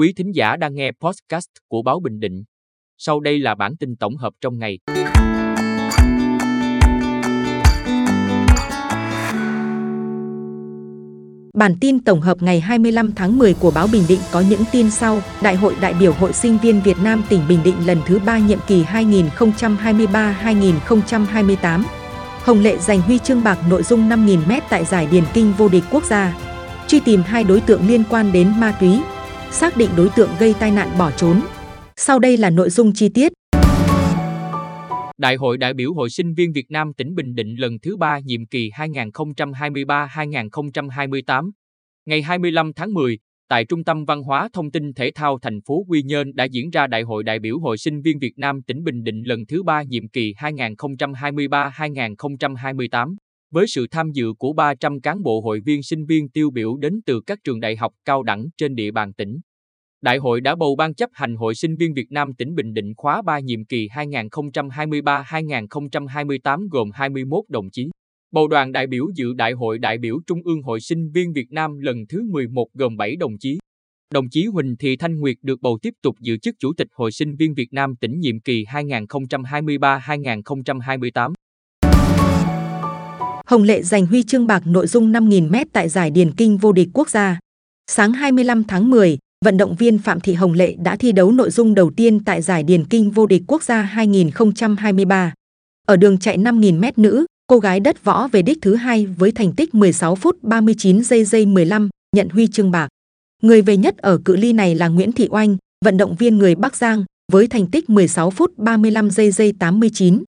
Quý thính giả đang nghe podcast của Báo Bình Định. Sau đây là bản tin tổng hợp trong ngày. Bản tin tổng hợp ngày 25 tháng 10 của báo Bình Định có những tin sau. Đại hội đại biểu Hội sinh viên Việt Nam tỉnh Bình Định lần thứ 3 nhiệm kỳ 2023-2028. Hồng Lệ giành huy chương bạc nội dung 5.000m tại giải Điền Kinh vô địch quốc gia. Truy tìm hai đối tượng liên quan đến ma túy. Xác định đối tượng gây tai nạn bỏ trốn. Sau đây là nội dung chi tiết. Đại hội đại biểu Hội sinh viên Việt Nam tỉnh Bình Định lần thứ 3 nhiệm kỳ 2023-2028. Ngày 25 tháng 10, tại Trung tâm Văn hóa Thông tin Thể thao thành phố Quy Nhơn đã diễn ra Đại hội đại biểu Hội sinh viên Việt Nam tỉnh Bình Định lần thứ 3 nhiệm kỳ 2023-2028 với sự tham dự của 300 cán bộ hội viên sinh viên tiêu biểu đến từ các trường đại học cao đẳng trên địa bàn tỉnh. Đại hội đã bầu ban chấp hành Hội sinh viên Việt Nam tỉnh Bình Định khóa 3 nhiệm kỳ 2023-2028 gồm 21 đồng chí. Bầu đoàn đại biểu dự Đại hội đại biểu Trung ương Hội sinh viên Việt Nam lần thứ 11 gồm 7 đồng chí. Đồng chí Huỳnh Thị Thanh Nguyệt được bầu tiếp tục giữ chức Chủ tịch Hội sinh viên Việt Nam tỉnh nhiệm kỳ 2023-2028. Hồng Lệ giành huy chương bạc nội dung 5.000m tại giải Điền Kinh vô địch quốc gia. Sáng 25 tháng 10, vận động viên Phạm Thị Hồng Lệ đã thi đấu nội dung đầu tiên tại giải Điền Kinh vô địch quốc gia 2023. Ở đường chạy 5.000m nữ, cô gái đất võ về đích thứ hai với thành tích 16 phút 39 giây giây 15, nhận huy chương bạc. Người về nhất ở cự ly này là Nguyễn Thị Oanh, vận động viên người Bắc Giang, với thành tích 16 phút 35 giây giây 89.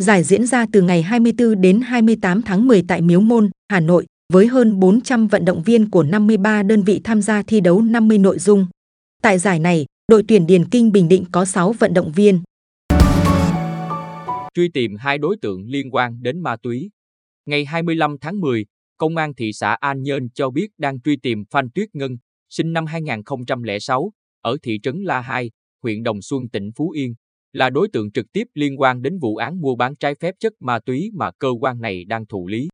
Giải diễn ra từ ngày 24 đến 28 tháng 10 tại Miếu Môn, Hà Nội, với hơn 400 vận động viên của 53 đơn vị tham gia thi đấu 50 nội dung. Tại giải này, đội tuyển Điền Kinh Bình Định có 6 vận động viên. Truy tìm hai đối tượng liên quan đến ma túy. Ngày 25 tháng 10, Công an thị xã An Nhơn cho biết đang truy tìm Phan Tuyết Ngân, sinh năm 2006, ở thị trấn La Hai, huyện Đồng Xuân, tỉnh Phú Yên, là đối tượng trực tiếp liên quan đến vụ án mua bán trái phép chất ma túy mà cơ quan này đang thụ lý.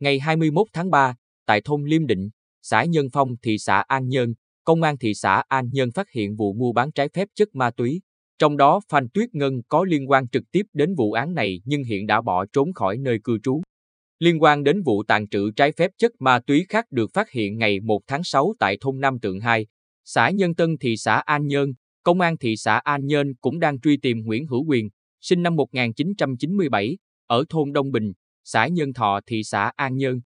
Ngày 21 tháng 3, tại thôn Liêm Định, xã Nhân Phong, thị xã An Nhơn, Công an thị xã An Nhơn phát hiện vụ mua bán trái phép chất ma túy. Trong đó Phan Tuyết Ngân có liên quan trực tiếp đến vụ án này nhưng hiện đã bỏ trốn khỏi nơi cư trú. Liên quan đến vụ tàn trữ trái phép chất ma túy khác được phát hiện ngày 1 tháng 6 tại thôn Nam Tượng 2, xã Nhân Tân thị xã An Nhơn, Công an thị xã An Nhơn cũng đang truy tìm Nguyễn Hữu Quyền, sinh năm 1997, ở thôn Đông Bình, xã Nhân Thọ thị xã An Nhơn.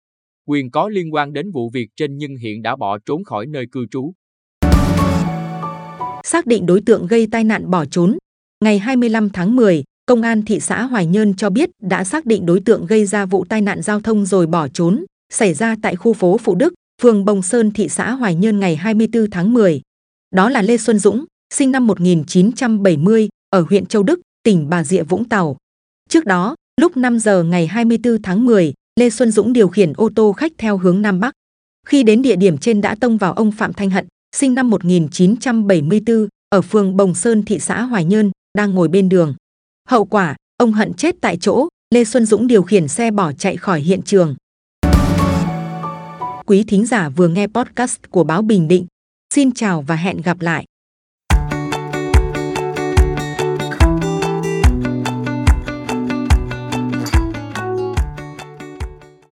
Quyền có liên quan đến vụ việc trên nhưng hiện đã bỏ trốn khỏi nơi cư trú. Xác định đối tượng gây tai nạn bỏ trốn. Ngày 25 tháng 10, Công an thị xã Hoài Nhơn cho biết đã xác định đối tượng gây ra vụ tai nạn giao thông rồi bỏ trốn, xảy ra tại khu phố Phụ Đức, phường Bồng Sơn, thị xã Hoài Nhơn ngày 24 tháng 10. Đó là Lê Xuân Dũng, sinh năm 1970, ở huyện Châu Đức, tỉnh Bà Rịa Vũng Tàu. Trước đó, lúc 5 giờ ngày 24 tháng 10, Lê Xuân Dũng điều khiển ô tô khách theo hướng Nam Bắc. Khi đến địa điểm trên đã tông vào ông Phạm Thanh Hận, sinh năm 1974, ở phường Bồng Sơn, thị xã Hoài Nhơn, đang ngồi bên đường. Hậu quả, ông Hận chết tại chỗ, Lê Xuân Dũng điều khiển xe bỏ chạy khỏi hiện trường. Quý thính giả vừa nghe podcast của báo Bình Định. Xin chào và hẹn gặp lại.